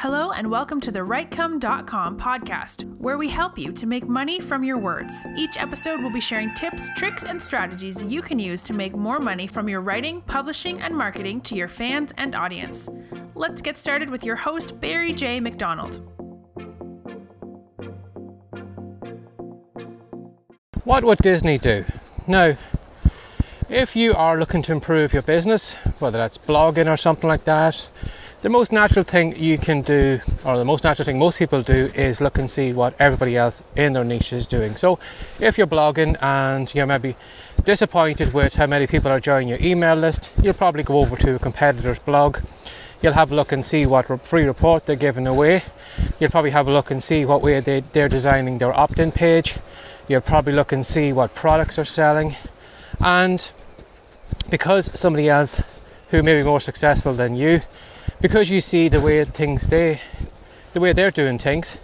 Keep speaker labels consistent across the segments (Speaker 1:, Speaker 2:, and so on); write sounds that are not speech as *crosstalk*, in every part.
Speaker 1: Hello, and welcome to the WriteCome.com podcast, where we help you to make money from your words. Each episode will be sharing tips, tricks, and strategies you can use to make more money from your writing, publishing, and marketing to your fans and audience. Let's get started with your host, Barry J. McDonald.
Speaker 2: What would Disney do? Now, if you are looking to improve your business, whether that's blogging or something like that, the most natural thing you can do, or the most natural thing most people do, is look and see what everybody else in their niche is doing. So, if you're blogging and you're maybe disappointed with how many people are joining your email list, you'll probably go over to a competitor's blog. You'll have a look and see what free report they're giving away. You'll probably have a look and see what way they, they're designing their opt in page. You'll probably look and see what products are selling. And because somebody else who may be more successful than you because you see the way things they the way they're doing things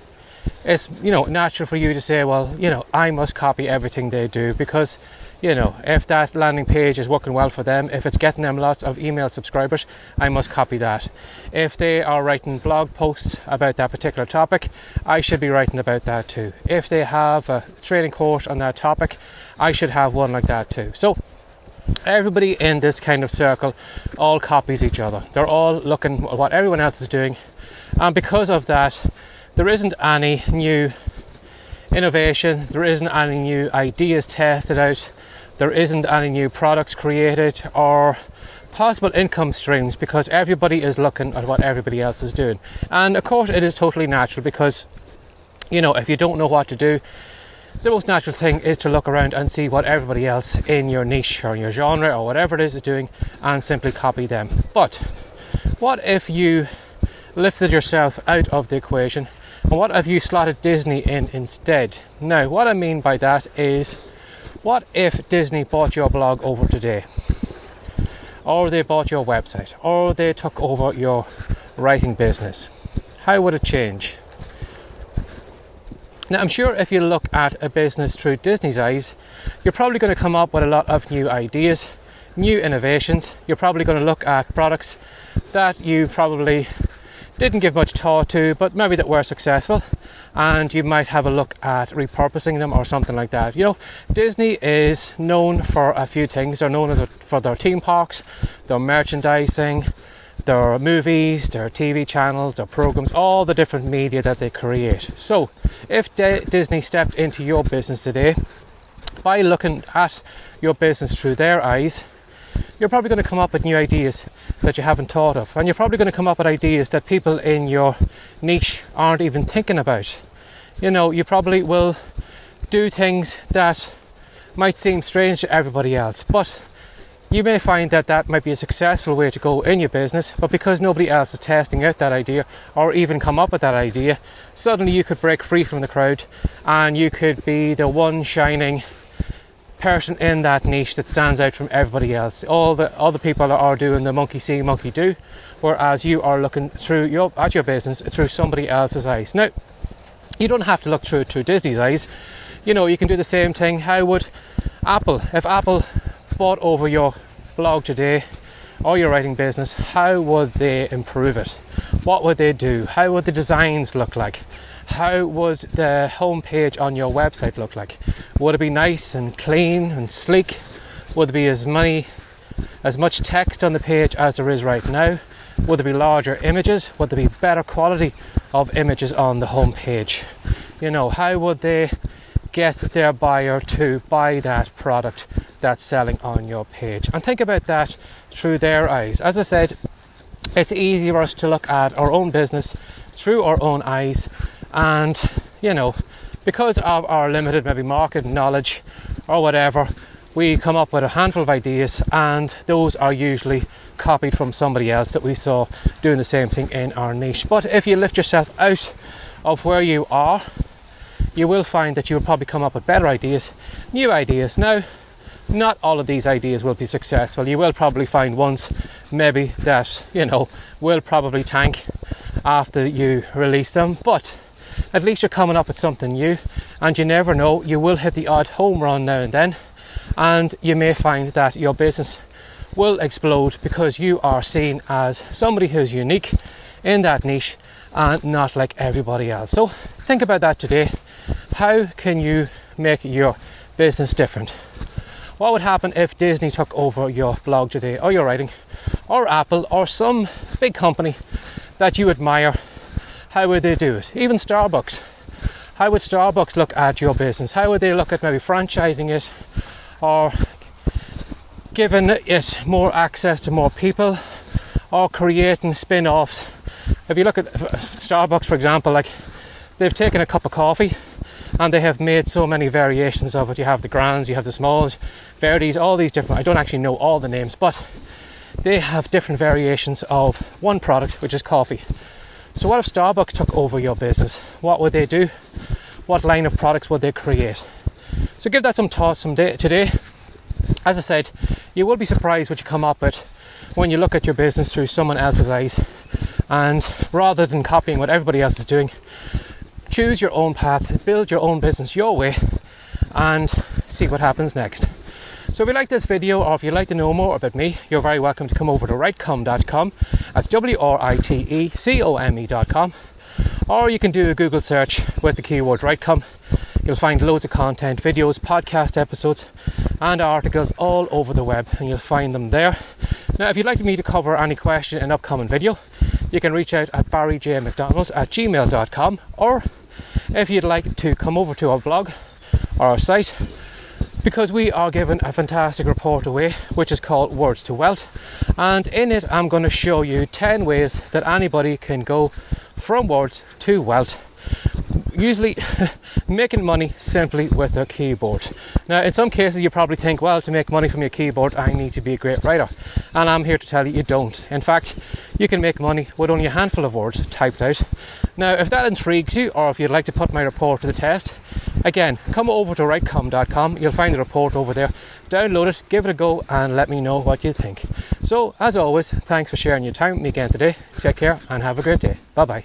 Speaker 2: it's you know natural for you to say well you know i must copy everything they do because you know if that landing page is working well for them if it's getting them lots of email subscribers i must copy that. If they are writing blog posts about that particular topic i should be writing about that too. If they have a training course on that topic i should have one like that too. So everybody in this kind of circle all copies each other. They're all looking at what everyone else is doing, and because of that, there isn't any new innovation, there isn't any new ideas tested out, there isn't any new products created or possible income streams because everybody is looking at what everybody else is doing. And of course, it is totally natural because you know, if you don't know what to do, the most natural thing is to look around and see what everybody else in your niche or your genre or whatever it is is doing and simply copy them. But what if you lifted yourself out of the equation and what if you slotted Disney in instead? Now, what I mean by that is what if Disney bought your blog over today? Or they bought your website, or they took over your writing business? How would it change? Now, I'm sure if you look at a business through Disney's eyes, you're probably going to come up with a lot of new ideas, new innovations. You're probably going to look at products that you probably didn't give much thought to, but maybe that were successful, and you might have a look at repurposing them or something like that. You know, Disney is known for a few things. They're known for their theme parks, their merchandising, there are movies, there are TV channels, there are programs, all the different media that they create. So, if D- Disney stepped into your business today, by looking at your business through their eyes, you're probably going to come up with new ideas that you haven't thought of. And you're probably going to come up with ideas that people in your niche aren't even thinking about. You know, you probably will do things that might seem strange to everybody else, but you may find that that might be a successful way to go in your business, but because nobody else is testing out that idea or even come up with that idea, suddenly you could break free from the crowd and you could be the one shining person in that niche that stands out from everybody else. All the other people are doing the monkey see, monkey do, whereas you are looking through your at your business through somebody else's eyes. Now, you don't have to look through through Disney's eyes. You know, you can do the same thing. How would Apple, if Apple bought over your blog today or your writing business, how would they improve it? What would they do? How would the designs look like? How would the homepage on your website look like? Would it be nice and clean and sleek? Would there be as many as much text on the page as there is right now? Would there be larger images? Would there be better quality of images on the homepage? You know, how would they get their buyer to buy that product that's selling on your page. And think about that through their eyes. As I said, it's easy for us to look at our own business through our own eyes and you know because of our limited maybe market knowledge or whatever we come up with a handful of ideas and those are usually copied from somebody else that we saw doing the same thing in our niche but if you lift yourself out of where you are you will find that you will probably come up with better ideas, new ideas. Now, not all of these ideas will be successful. You will probably find ones maybe that, you know, will probably tank after you release them, but at least you're coming up with something new and you never know, you will hit the odd home run now and then, and you may find that your business will explode because you are seen as somebody who's unique in that niche and not like everybody else. So think about that today. How can you make your business different? What would happen if Disney took over your blog today, or your writing, or Apple, or some big company that you admire? How would they do it? Even Starbucks. How would Starbucks look at your business? How would they look at maybe franchising it or giving it more access to more people or creating spin offs? If you look at Starbucks, for example, like they've taken a cup of coffee and they have made so many variations of it. You have the grands, you have the smalls, Verdes, all these different. I don't actually know all the names, but they have different variations of one product, which is coffee. So, what if Starbucks took over your business? What would they do? What line of products would they create? So, give that some thought some day, today. As I said, you will be surprised what you come up with when you look at your business through someone else's eyes. And rather than copying what everybody else is doing, choose your own path, build your own business your way, and see what happens next. So if you like this video or if you'd like to know more about me, you're very welcome to come over to writecome.com. That's W R I T E C O M E.com. Or you can do a Google search with the keyword writecome. You'll find loads of content, videos, podcast episodes, and articles all over the web, and you'll find them there. Now, if you'd like me to cover any question in an upcoming video, you can reach out at barryjmcdonald at gmail.com, or if you'd like to come over to our blog or our site, because we are given a fantastic report away which is called Words to Wealth. And in it, I'm going to show you 10 ways that anybody can go from words to wealth usually *laughs* making money simply with their keyboard. Now, in some cases, you probably think, well, to make money from your keyboard, I need to be a great writer. And I'm here to tell you, you don't. In fact, you can make money with only a handful of words typed out. Now, if that intrigues you, or if you'd like to put my report to the test, again, come over to writecome.com. You'll find the report over there. Download it, give it a go, and let me know what you think. So, as always, thanks for sharing your time with me again today. Take care and have a great day. Bye bye.